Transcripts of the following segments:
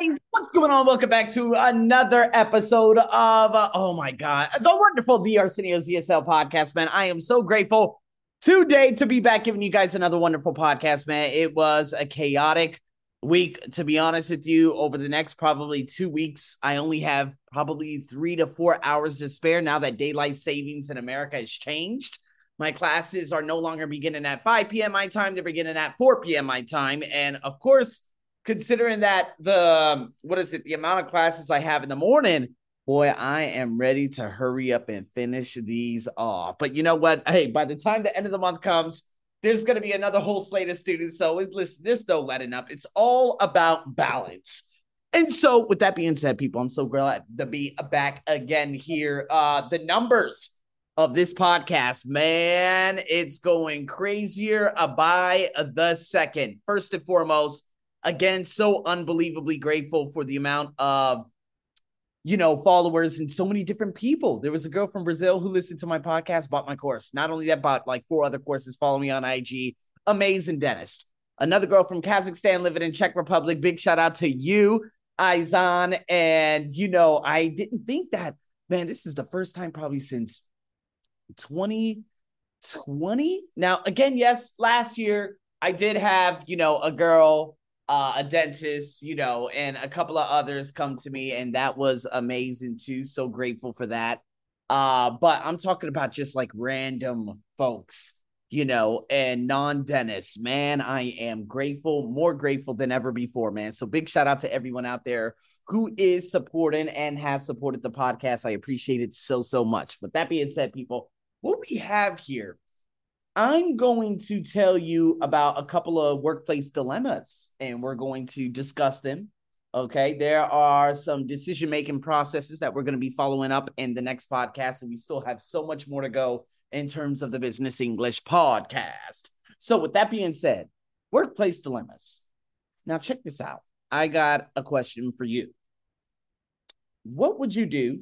guys, what's going on? Welcome back to another episode of uh, oh my god, the wonderful Dr. Arsenio's ESL podcast, man. I am so grateful today to be back giving you guys another wonderful podcast, man. It was a chaotic week, to be honest with you. Over the next probably two weeks, I only have probably three to four hours to spare now that daylight savings in America has changed. My classes are no longer beginning at 5 p.m. my time, they're beginning at 4 p.m. my time. And of course, considering that the what is it, the amount of classes I have in the morning, boy, I am ready to hurry up and finish these off. But you know what? Hey, by the time the end of the month comes, there's going to be another whole slate of students. So is listen, there's no letting up. It's all about balance. And so, with that being said, people, I'm so glad to be back again here. Uh, the numbers of this podcast, man, it's going crazier by the second. First and foremost, again, so unbelievably grateful for the amount of you know, followers and so many different people. There was a girl from Brazil who listened to my podcast, bought my course. Not only that, bought like four other courses, follow me on IG. Amazing dentist. Another girl from Kazakhstan living in Czech Republic. Big shout out to you, Izan. And you know, I didn't think that, man, this is the first time probably since 2020. Now, again, yes, last year I did have, you know, a girl uh, a dentist, you know, and a couple of others come to me, and that was amazing too. So grateful for that. Uh, but I'm talking about just like random folks, you know, and non dentists. Man, I am grateful, more grateful than ever before, man. So big shout out to everyone out there who is supporting and has supported the podcast. I appreciate it so, so much. But that being said, people, what we have here I'm going to tell you about a couple of workplace dilemmas and we're going to discuss them. Okay. There are some decision making processes that we're going to be following up in the next podcast. And we still have so much more to go in terms of the Business English podcast. So, with that being said, workplace dilemmas. Now, check this out. I got a question for you. What would you do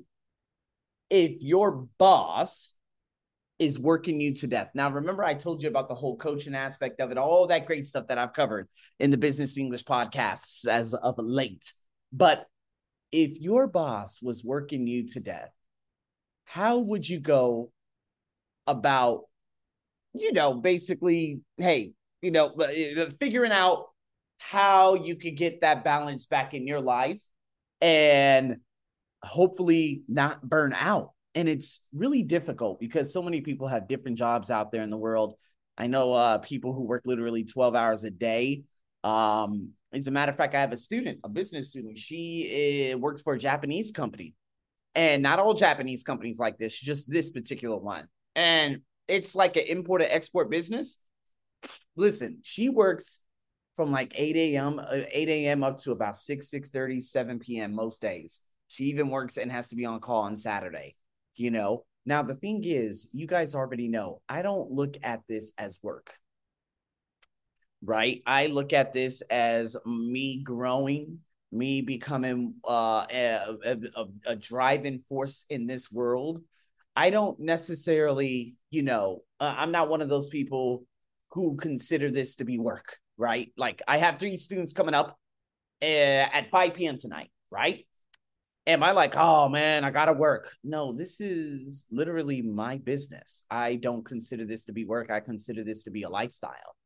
if your boss is working you to death. Now, remember, I told you about the whole coaching aspect of it, all that great stuff that I've covered in the Business English podcasts as of late. But if your boss was working you to death, how would you go about, you know, basically, hey, you know, uh, figuring out how you could get that balance back in your life and hopefully not burn out? And it's really difficult because so many people have different jobs out there in the world. I know uh, people who work literally 12 hours a day. Um, as a matter of fact, I have a student, a business student. She uh, works for a Japanese company, and not all Japanese companies like this, just this particular one. And it's like an import and export business. Listen, she works from like 8 a.m. Uh, 8 a.m. up to about 6, 6 30, 7 p.m. most days. She even works and has to be on call on Saturday you know. Now, the thing is, you guys already know, I don't look at this as work, right? I look at this as me growing, me becoming uh, a, a, a driving force in this world. I don't necessarily, you know, uh, I'm not one of those people who consider this to be work, right? Like I have three students coming up uh, at 5 p.m. tonight, right? Am I like, oh man, I gotta work? No, this is literally my business. I don't consider this to be work. I consider this to be a lifestyle.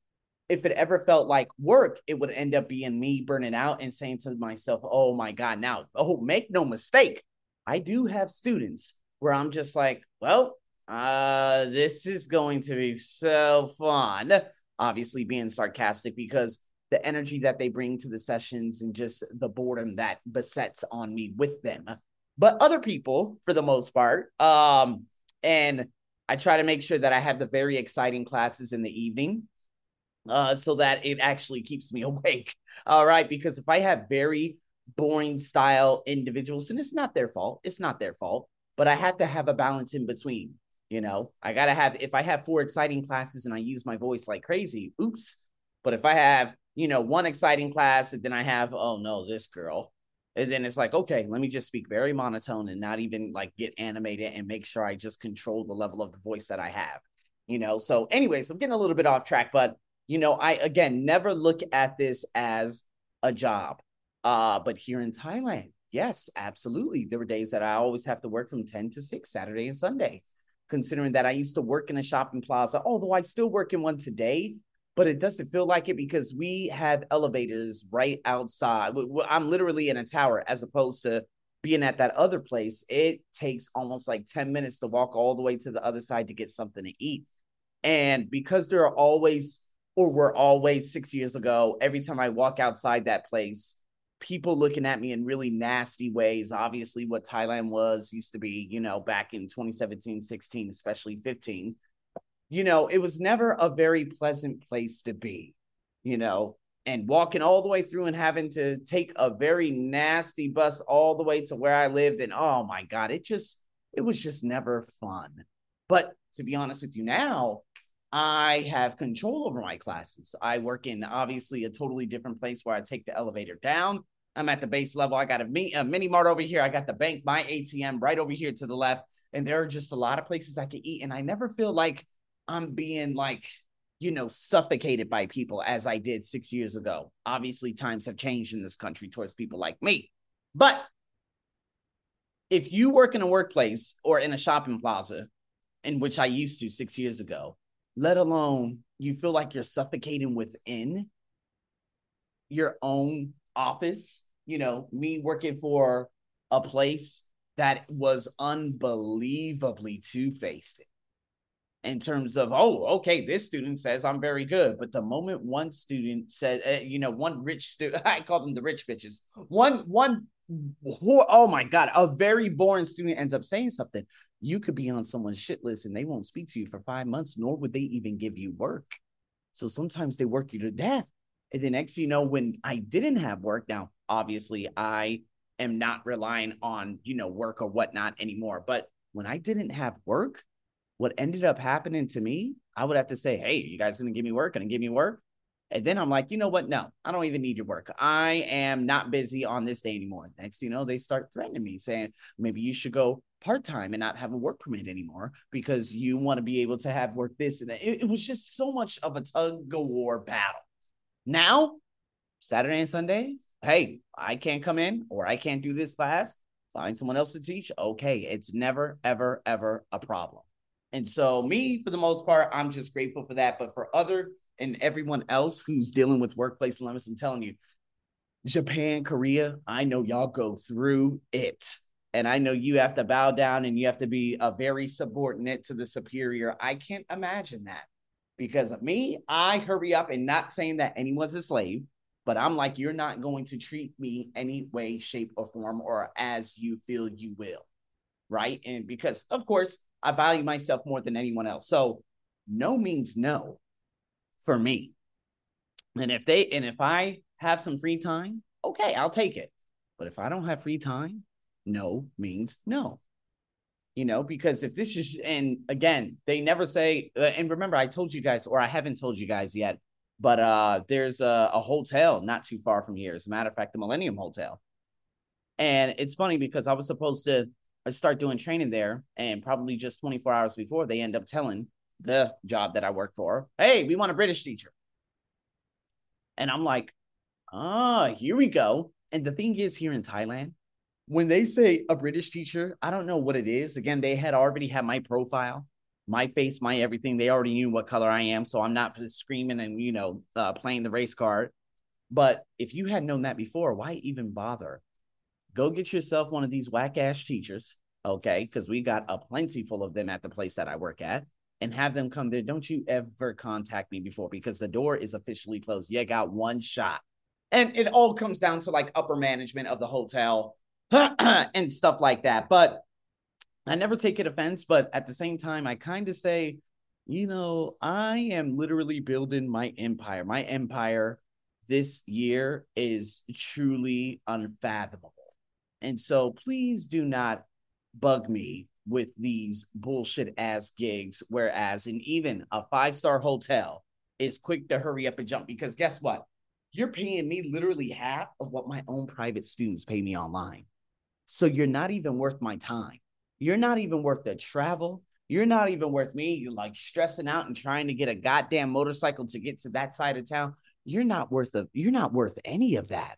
If it ever felt like work, it would end up being me burning out and saying to myself, oh my God, now, oh, make no mistake. I do have students where I'm just like, well, uh, this is going to be so fun. Obviously, being sarcastic because the energy that they bring to the sessions and just the boredom that besets on me with them. But other people, for the most part, um, and I try to make sure that I have the very exciting classes in the evening uh, so that it actually keeps me awake. All right. Because if I have very boring style individuals, and it's not their fault, it's not their fault, but I have to have a balance in between. You know, I got to have, if I have four exciting classes and I use my voice like crazy, oops. But if I have you know, one exciting class, and then I have, oh no, this girl. And then it's like, okay, let me just speak very monotone and not even like get animated and make sure I just control the level of the voice that I have. You know, so anyways, I'm getting a little bit off track, but you know, I again never look at this as a job. Uh, but here in Thailand, yes, absolutely. There were days that I always have to work from 10 to 6, Saturday and Sunday. Considering that I used to work in a shopping plaza, although I still work in one today, but it doesn't feel like it because we have elevators right outside. I'm literally in a tower as opposed to being at that other place. It takes almost like 10 minutes to walk all the way to the other side to get something to eat. And because there are always, or were always six years ago, every time I walk outside that place, people looking at me in really nasty ways. Obviously, what Thailand was used to be, you know, back in 2017, 16, especially 15. You know, it was never a very pleasant place to be, you know, and walking all the way through and having to take a very nasty bus all the way to where I lived. And oh my God, it just, it was just never fun. But to be honest with you now, I have control over my classes. I work in obviously a totally different place where I take the elevator down. I'm at the base level. I got a, mini, a mini mart over here. I got the bank, my ATM right over here to the left. And there are just a lot of places I can eat. And I never feel like I'm being like, you know, suffocated by people as I did six years ago. Obviously, times have changed in this country towards people like me. But if you work in a workplace or in a shopping plaza, in which I used to six years ago, let alone you feel like you're suffocating within your own office. You know, me working for a place that was unbelievably two faced in terms of, oh, okay, this student says I'm very good. But the moment one student said, uh, you know, one rich student, I call them the rich bitches, one, one, oh my God, a very boring student ends up saying something you could be on someone's shit list and they won't speak to you for five months, nor would they even give you work. So sometimes they work you to death. And the next you know, when I didn't have work, now obviously I am not relying on, you know, work or whatnot anymore. But when I didn't have work, what ended up happening to me, I would have to say, Hey, you guys gonna give me work? Gonna give me work? And then I'm like, you know what? No, I don't even need your work. I am not busy on this day anymore. Next, you know, they start threatening me, saying maybe you should go part time and not have a work permit anymore because you want to be able to have work this and that. It, it was just so much of a tug of war battle. Now, Saturday and Sunday, hey, I can't come in or I can't do this class. Find someone else to teach. Okay, it's never, ever, ever a problem. And so, me, for the most part, I'm just grateful for that. But for other and everyone else who's dealing with workplace limits, I'm telling you, Japan, Korea, I know y'all go through it. And I know you have to bow down and you have to be a very subordinate to the superior. I can't imagine that because of me, I hurry up and not saying that anyone's a slave, but I'm like, you're not going to treat me any way, shape, or form or as you feel you will. Right. And because, of course, I value myself more than anyone else. So no means no for me. And if they and if I have some free time, okay, I'll take it. But if I don't have free time, no means no. You know, because if this is and again, they never say uh, and remember I told you guys or I haven't told you guys yet, but uh there's a, a hotel not too far from here. As a matter of fact, the Millennium Hotel. And it's funny because I was supposed to start doing training there and probably just 24 hours before they end up telling the job that I work for, hey, we want a British teacher. And I'm like, ah, here we go. And the thing is, here in Thailand, when they say a British teacher, I don't know what it is. Again, they had already had my profile, my face, my everything. They already knew what color I am. So I'm not screaming and, you know, uh, playing the race card. But if you had known that before, why even bother? Go get yourself one of these whack ass teachers, okay? Because we got a plenty full of them at the place that I work at and have them come there. Don't you ever contact me before because the door is officially closed. You got one shot. And it all comes down to like upper management of the hotel and stuff like that. But I never take it offense, but at the same time, I kind of say, you know, I am literally building my empire. My empire this year is truly unfathomable. And so please do not bug me with these bullshit ass gigs. Whereas in even a five star hotel is quick to hurry up and jump because guess what? You're paying me literally half of what my own private students pay me online. So you're not even worth my time. You're not even worth the travel. You're not even worth me You're like stressing out and trying to get a goddamn motorcycle to get to that side of town. You're not worth of you're not worth any of that.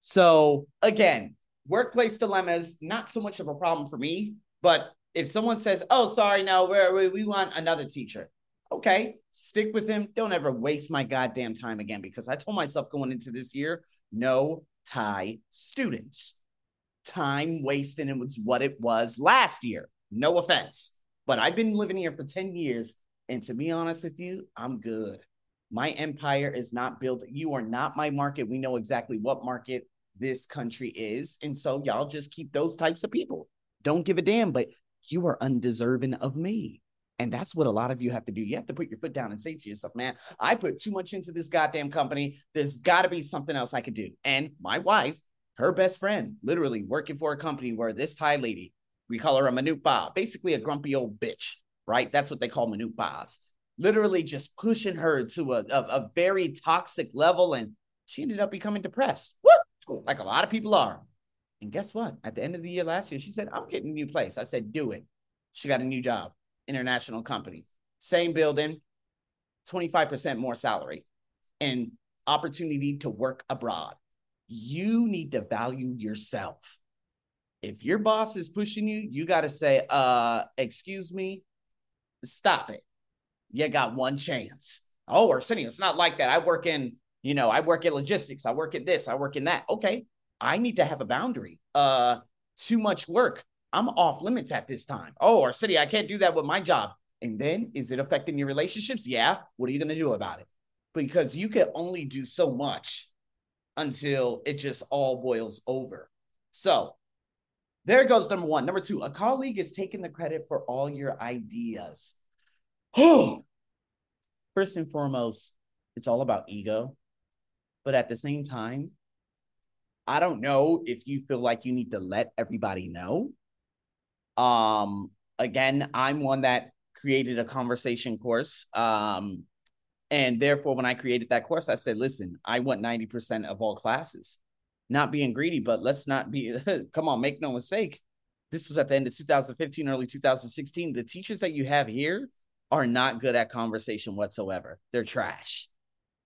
So again, workplace dilemmas, not so much of a problem for me, but if someone says, "Oh, sorry, no, we we want another teacher," okay, stick with him. Don't ever waste my goddamn time again because I told myself going into this year, no tie students. Time wasting it was what it was last year. No offense, but I've been living here for 10 years. And to be honest with you, I'm good. My empire is not built. You are not my market. We know exactly what market this country is. And so y'all just keep those types of people. Don't give a damn, but you are undeserving of me. And that's what a lot of you have to do. You have to put your foot down and say to yourself, man, I put too much into this goddamn company. There's got to be something else I could do. And my wife, her best friend, literally working for a company where this Thai lady, we call her a Manute Ba, basically a grumpy old bitch, right? That's what they call Manute Bas. Literally just pushing her to a, a, a very toxic level. And she ended up becoming depressed. Like a lot of people are. And guess what? At the end of the year last year, she said, I'm getting a new place. I said, do it. She got a new job international company. Same building, 25% more salary and opportunity to work abroad. You need to value yourself. If your boss is pushing you, you got to say, uh, excuse me, stop it. You got one chance. Oh, Arsenio, it's not like that. I work in, you know, I work at logistics. I work at this. I work in that. Okay. I need to have a boundary. Uh, too much work. I'm off limits at this time. Oh, Arsenio, I can't do that with my job. And then is it affecting your relationships? Yeah. What are you going to do about it? Because you can only do so much until it just all boils over. So there goes number one. Number two, a colleague is taking the credit for all your ideas. First and foremost, it's all about ego. But at the same time, I don't know if you feel like you need to let everybody know um, again, I'm one that created a conversation course. Um, and therefore, when I created that course, I said, listen, I want 90% of all classes. Not being greedy, but let's not be, come on, make no mistake. This was at the end of 2015, early 2016. The teachers that you have here are not good at conversation whatsoever. They're trash.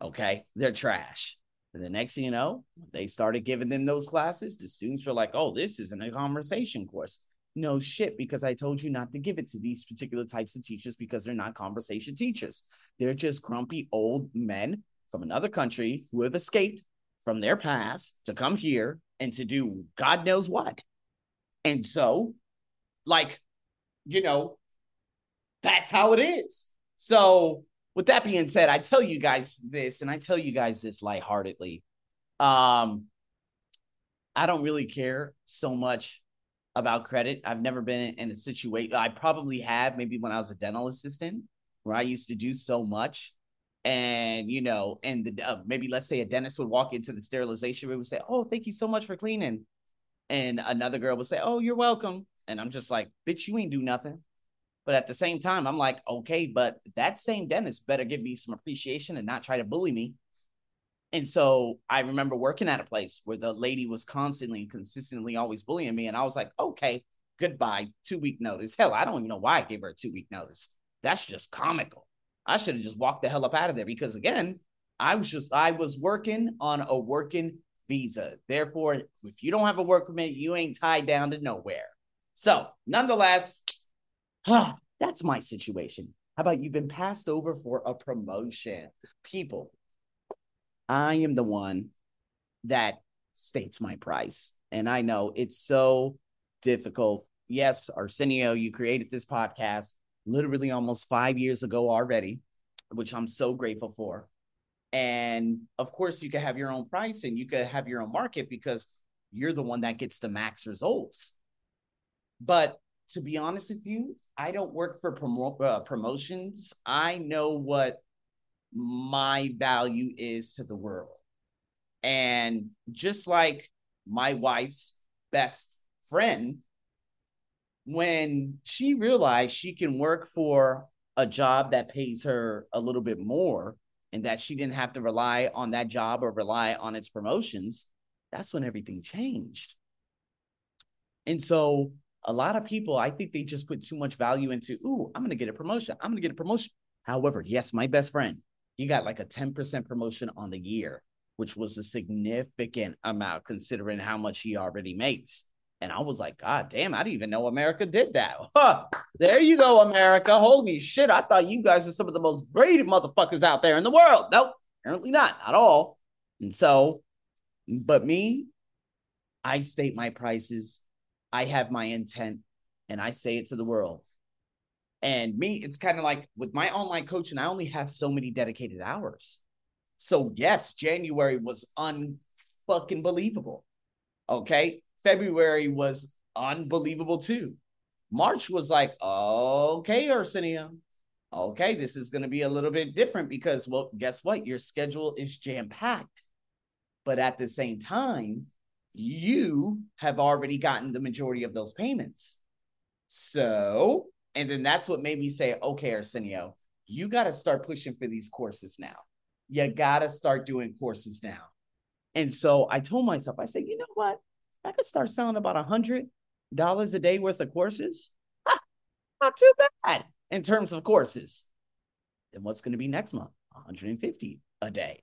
Okay. They're trash. And the next thing you know, they started giving them those classes. The students were like, oh, this isn't a conversation course. No shit, because I told you not to give it to these particular types of teachers because they're not conversation teachers. They're just grumpy old men from another country who have escaped from their past to come here and to do God knows what. And so, like, you know, that's how it is. So, with that being said, I tell you guys this, and I tell you guys this lightheartedly. Um, I don't really care so much about credit. I've never been in a situation. I probably have maybe when I was a dental assistant, where I used to do so much, and you know, and the, uh, maybe let's say a dentist would walk into the sterilization room and say, "Oh, thank you so much for cleaning," and another girl would say, "Oh, you're welcome," and I'm just like, "Bitch, you ain't do nothing." But at the same time, I'm like, okay, but that same dentist better give me some appreciation and not try to bully me. And so I remember working at a place where the lady was constantly, consistently always bullying me. And I was like, okay, goodbye, two week notice. Hell, I don't even know why I gave her a two week notice. That's just comical. I should have just walked the hell up out of there because again, I was just I was working on a working visa. Therefore, if you don't have a work permit, you ain't tied down to nowhere. So, nonetheless, that's my situation. How about you've been passed over for a promotion? People, I am the one that states my price. And I know it's so difficult. Yes, Arsenio, you created this podcast literally almost five years ago already, which I'm so grateful for. And of course, you can have your own price and you can have your own market because you're the one that gets the max results. But to be honest with you, I don't work for promo- uh, promotions. I know what my value is to the world. And just like my wife's best friend, when she realized she can work for a job that pays her a little bit more and that she didn't have to rely on that job or rely on its promotions, that's when everything changed. And so a lot of people, I think they just put too much value into, ooh, I'm going to get a promotion. I'm going to get a promotion. However, yes, my best friend, you got like a 10% promotion on the year, which was a significant amount considering how much he already makes. And I was like, God damn, I didn't even know America did that. Huh, there you go, America. Holy shit. I thought you guys are some of the most braided motherfuckers out there in the world. Nope, apparently not at all. And so, but me, I state my prices. I have my intent and I say it to the world. And me, it's kind of like with my online coaching, I only have so many dedicated hours. So yes, January was unfucking believable. Okay. February was unbelievable too. March was like, okay, Arsenio. Okay, this is going to be a little bit different because, well, guess what? Your schedule is jam packed. But at the same time, you have already gotten the majority of those payments. So, and then that's what made me say, okay, Arsenio, you got to start pushing for these courses now. You got to start doing courses now. And so I told myself, I said, you know what? I could start selling about a hundred dollars a day worth of courses. not too bad in terms of courses. Then what's going to be next month? 150 a day,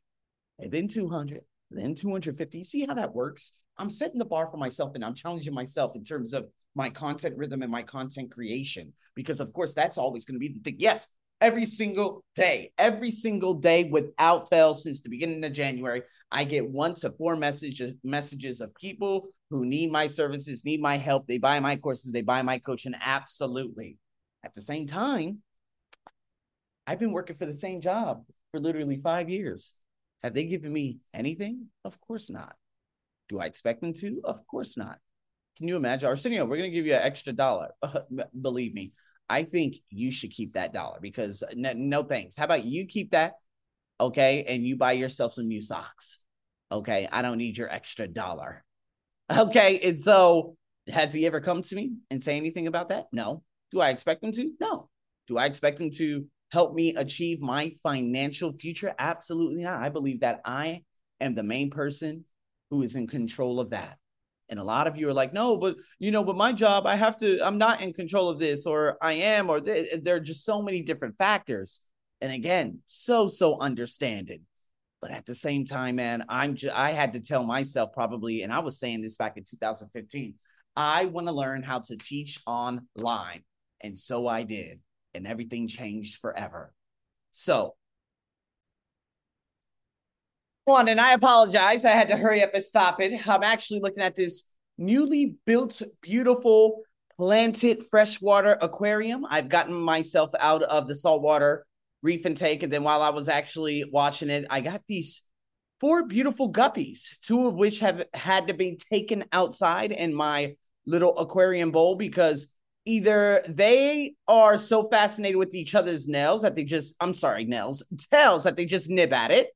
and then 200, then 250. See how that works? I'm setting the bar for myself and I'm challenging myself in terms of my content rhythm and my content creation. Because, of course, that's always going to be the thing. Yes, every single day, every single day without fail since the beginning of January, I get one to four messages messages of people who need my services, need my help. They buy my courses, they buy my coaching. Absolutely. At the same time, I've been working for the same job for literally five years. Have they given me anything? Of course not. Do I expect them to? Of course not. Can you imagine, Arsenio? We're going to give you an extra dollar. Believe me, I think you should keep that dollar because no, no thanks. How about you keep that? Okay. And you buy yourself some new socks. Okay. I don't need your extra dollar. Okay. And so has he ever come to me and say anything about that? No. Do I expect him to? No. Do I expect him to help me achieve my financial future? Absolutely not. I believe that I am the main person who is in control of that. And a lot of you are like, no, but you know, but my job, I have to, I'm not in control of this, or I am, or th- there are just so many different factors. And again, so, so understanding. But at the same time, man, I'm just, I had to tell myself probably, and I was saying this back in 2015, I want to learn how to teach online. And so I did. And everything changed forever. So one, and I apologize. I had to hurry up and stop it. I'm actually looking at this newly built, beautiful, planted freshwater aquarium. I've gotten myself out of the saltwater reef intake. And then while I was actually watching it, I got these four beautiful guppies, two of which have had to be taken outside in my little aquarium bowl because either they are so fascinated with each other's nails that they just, I'm sorry, nails, tails that they just nib at it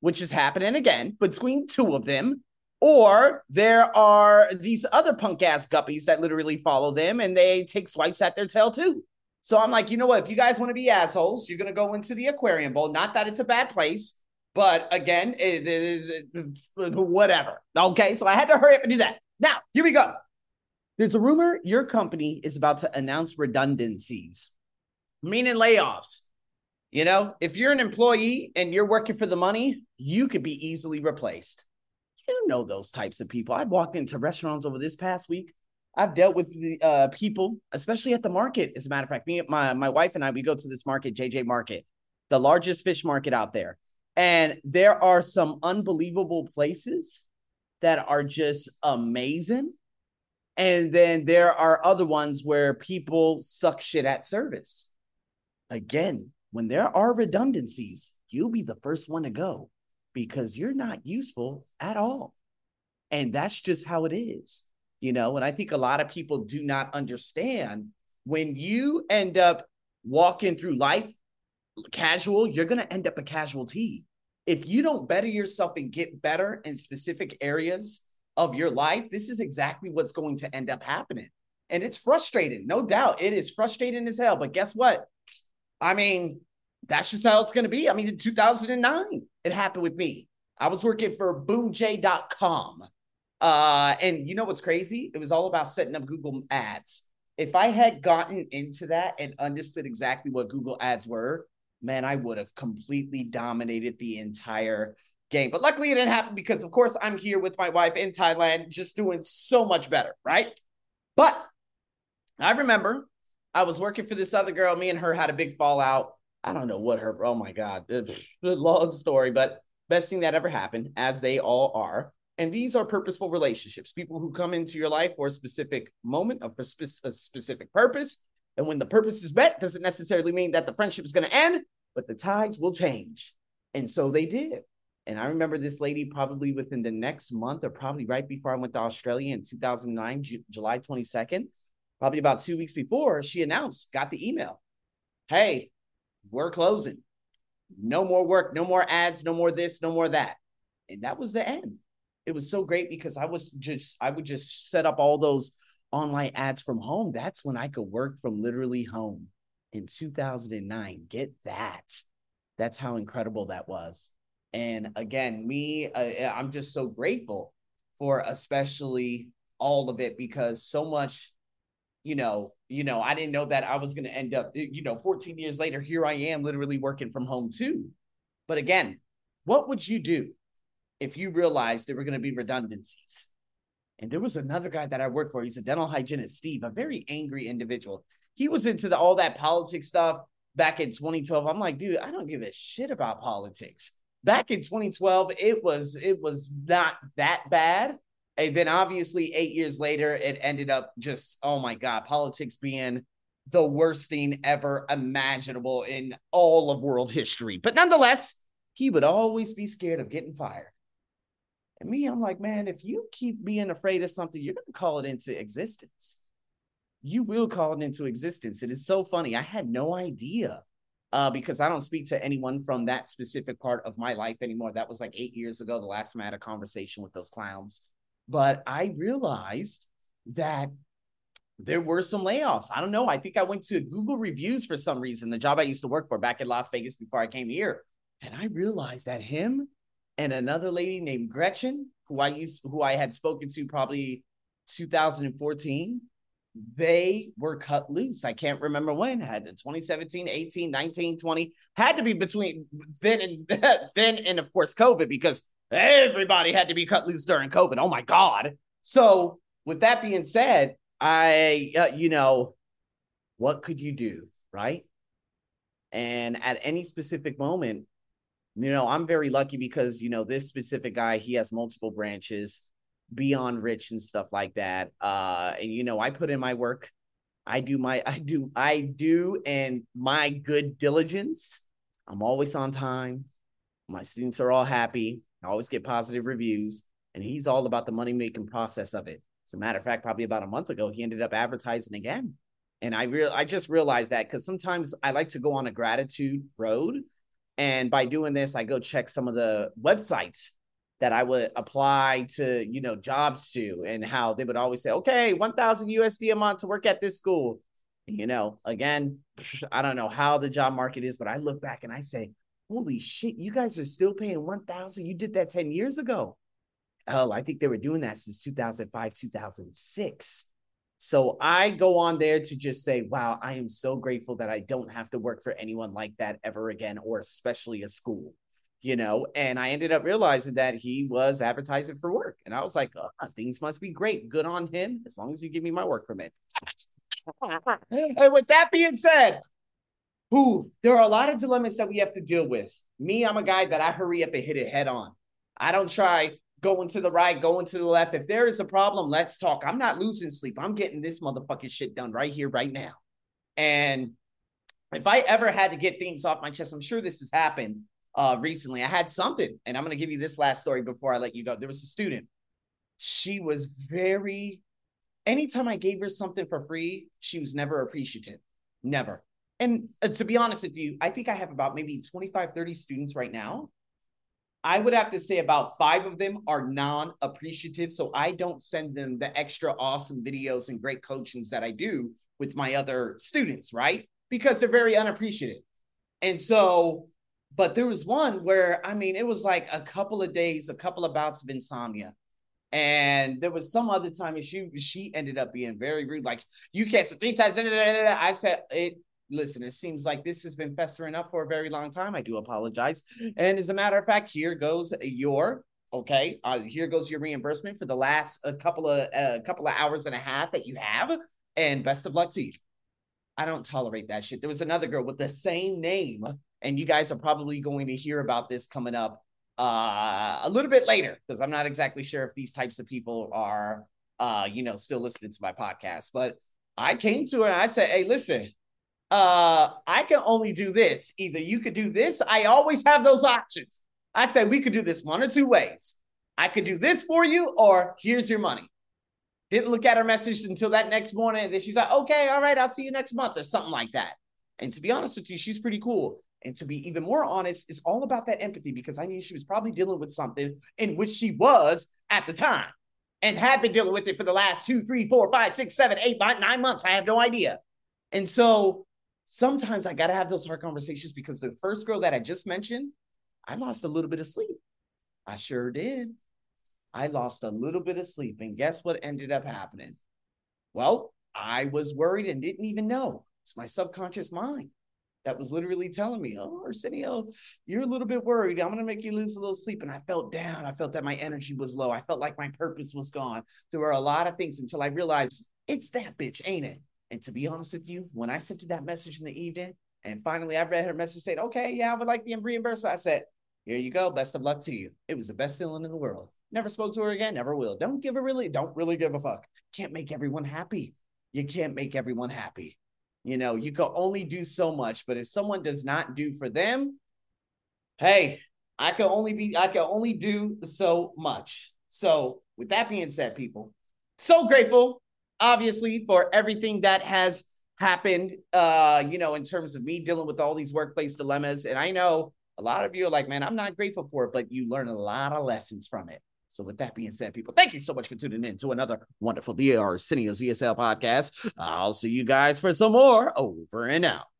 which is happening again between two of them, or there are these other punk ass guppies that literally follow them and they take swipes at their tail too. So I'm like, you know what? If you guys want to be assholes, you're gonna go into the aquarium bowl. Not that it's a bad place, but again, it is whatever. Okay, so I had to hurry up and do that. Now, here we go. There's a rumor your company is about to announce redundancies, meaning layoffs. You know, if you're an employee and you're working for the money, you could be easily replaced. You know those types of people. I've walked into restaurants over this past week. I've dealt with uh, people, especially at the market. As a matter of fact, me, my my wife and I, we go to this market, JJ Market, the largest fish market out there, and there are some unbelievable places that are just amazing. And then there are other ones where people suck shit at service. Again, when there are redundancies, you'll be the first one to go because you're not useful at all. And that's just how it is, you know. And I think a lot of people do not understand when you end up walking through life casual, you're going to end up a casualty. If you don't better yourself and get better in specific areas of your life, this is exactly what's going to end up happening. And it's frustrating, no doubt. It is frustrating as hell. But guess what? I mean, that's just how it's going to be. I mean, in 2009, it happened with me. I was working for boomj.com. Uh, and you know what's crazy? It was all about setting up Google ads. If I had gotten into that and understood exactly what Google ads were, man, I would have completely dominated the entire game. But luckily, it didn't happen because, of course, I'm here with my wife in Thailand, just doing so much better, right? But I remember I was working for this other girl. Me and her had a big fallout. I don't know what her, oh my God, long story, but best thing that ever happened, as they all are. And these are purposeful relationships, people who come into your life for a specific moment, of a specific purpose. And when the purpose is met, doesn't necessarily mean that the friendship is going to end, but the tides will change. And so they did. And I remember this lady probably within the next month or probably right before I went to Australia in 2009, J- July 22nd, probably about two weeks before, she announced, got the email. Hey, we're closing. No more work, no more ads, no more this, no more that. And that was the end. It was so great because I was just, I would just set up all those online ads from home. That's when I could work from literally home in 2009. Get that. That's how incredible that was. And again, me, uh, I'm just so grateful for especially all of it because so much you know, you know, I didn't know that I was going to end up, eh, you know, 14 years later, here I am literally working from home too. But again, what would you do if you realized there were going to be redundancies? And there was another guy that I worked for. He's a dental hygienist, Steve, a very angry individual. He was into the, all that politics stuff back in 2012. I'm like, dude, I don't give a shit about politics. Back in 2012, it was it was not that bad. And then obviously, eight years later, it ended up just, oh my God, politics being the worst thing ever imaginable in all of world history. But nonetheless, he would always be scared of getting fired. And me, I'm like, man, if you keep being afraid of something, you're going to call it into existence. You will call it into existence. It is so funny. I had no idea uh, because I don't speak to anyone from that specific part of my life anymore. That was like eight years ago, the last time I had a conversation with those clowns. But I realized that there were some layoffs. I don't know. I think I went to Google reviews for some reason, the job I used to work for back in Las Vegas before I came here. And I realized that him and another lady named Gretchen, who I used who I had spoken to probably 2014, they were cut loose. I can't remember when, had 2017, 18, 19, 20, had to be between then and then and of course COVID because everybody had to be cut loose during COVID. Oh my God. So, with that being said, I, uh, you know, what could you do? Right. And at any specific moment, you know, I'm very lucky because, you know, this specific guy, he has multiple branches beyond rich and stuff like that. Uh, and, you know, I put in my work. I do my, I do, I do, and my good diligence. I'm always on time. My students are all happy. I always get positive reviews, and he's all about the money making process of it. As a matter of fact, probably about a month ago, he ended up advertising again. And I real I just realized that because sometimes I like to go on a gratitude road. And by doing this, I go check some of the websites that I would apply to, you know, jobs to, and how they would always say, okay, 1000 USD a month to work at this school. You know, again, I don't know how the job market is, but I look back and I say, holy shit, you guys are still paying 1000 You did that 10 years ago. Oh, I think they were doing that since 2005, 2006. So I go on there to just say, wow, I am so grateful that I don't have to work for anyone like that ever again, or especially a school, you know. And I ended up realizing that he was advertising for work. And I was like, oh, things must be great. Good on him, as long as you give me my work permit. and with that being said, who there are a lot of dilemmas that we have to deal with. Me, I'm a guy that I hurry up and hit it head on. I don't try going to the right, going to the left. If there is a problem, let's talk. I'm not losing sleep. I'm getting this motherfucking shit done right here, right now. And if I ever had to get things off my chest, I'm sure this has happened uh recently. I had something, and I'm gonna give you this last story before I let you go. There was a student. She was very anytime I gave her something for free, she was never appreciative. Never and uh, to be honest with you, I think I have about maybe 25, 30 students right now. I would have to say about five of them are non appreciative. So I don't send them the extra awesome videos and great coachings that I do with my other students, right? Because they're very unappreciative. And so, but there was one where, I mean, it was like a couple of days, a couple of bouts of insomnia. And there was some other time and she she ended up being very rude. Like, you can't three times. I said, it listen, it seems like this has been festering up for a very long time. I do apologize. And as a matter of fact, here goes your okay. Uh, here goes your reimbursement for the last a couple of a uh, couple of hours and a half that you have, and best of luck to you. I don't tolerate that shit. There was another girl with the same name, and you guys are probably going to hear about this coming up uh, a little bit later because I'm not exactly sure if these types of people are, uh, you know, still listening to my podcast. But I came to her and I said, "Hey, listen, uh, I can only do this. Either you could do this. I always have those options. I said we could do this one or two ways. I could do this for you, or here's your money. Didn't look at her message until that next morning. And then she's like, okay, all right, I'll see you next month or something like that. And to be honest with you, she's pretty cool. And to be even more honest, it's all about that empathy because I knew she was probably dealing with something in which she was at the time and had been dealing with it for the last two, three, four, five, six, seven, eight, nine months. I have no idea. And so sometimes I got to have those hard conversations because the first girl that I just mentioned, I lost a little bit of sleep. I sure did. I lost a little bit of sleep. And guess what ended up happening? Well, I was worried and didn't even know. It's my subconscious mind that was literally telling me, Oh, Arsenio, you're a little bit worried. I'm going to make you lose a little sleep. And I felt down. I felt that my energy was low. I felt like my purpose was gone. There were a lot of things until I realized it's that bitch, ain't it? And to be honest with you, when I sent you that message in the evening, and finally I read her message saying, Okay, yeah, I would like the reimbursement. I said, Here you go. Best of luck to you. It was the best feeling in the world. Never spoke to her again. Never will. Don't give a really, don't really give a fuck. Can't make everyone happy. You can't make everyone happy. You know, you can only do so much, but if someone does not do for them, hey, I can only be, I can only do so much. So, with that being said, people, so grateful, obviously, for everything that has happened, uh, you know, in terms of me dealing with all these workplace dilemmas. And I know a lot of you are like, man, I'm not grateful for it, but you learn a lot of lessons from it. So, with that being said, people, thank you so much for tuning in to another wonderful DR Arsenio's ESL podcast. I'll see you guys for some more over and out.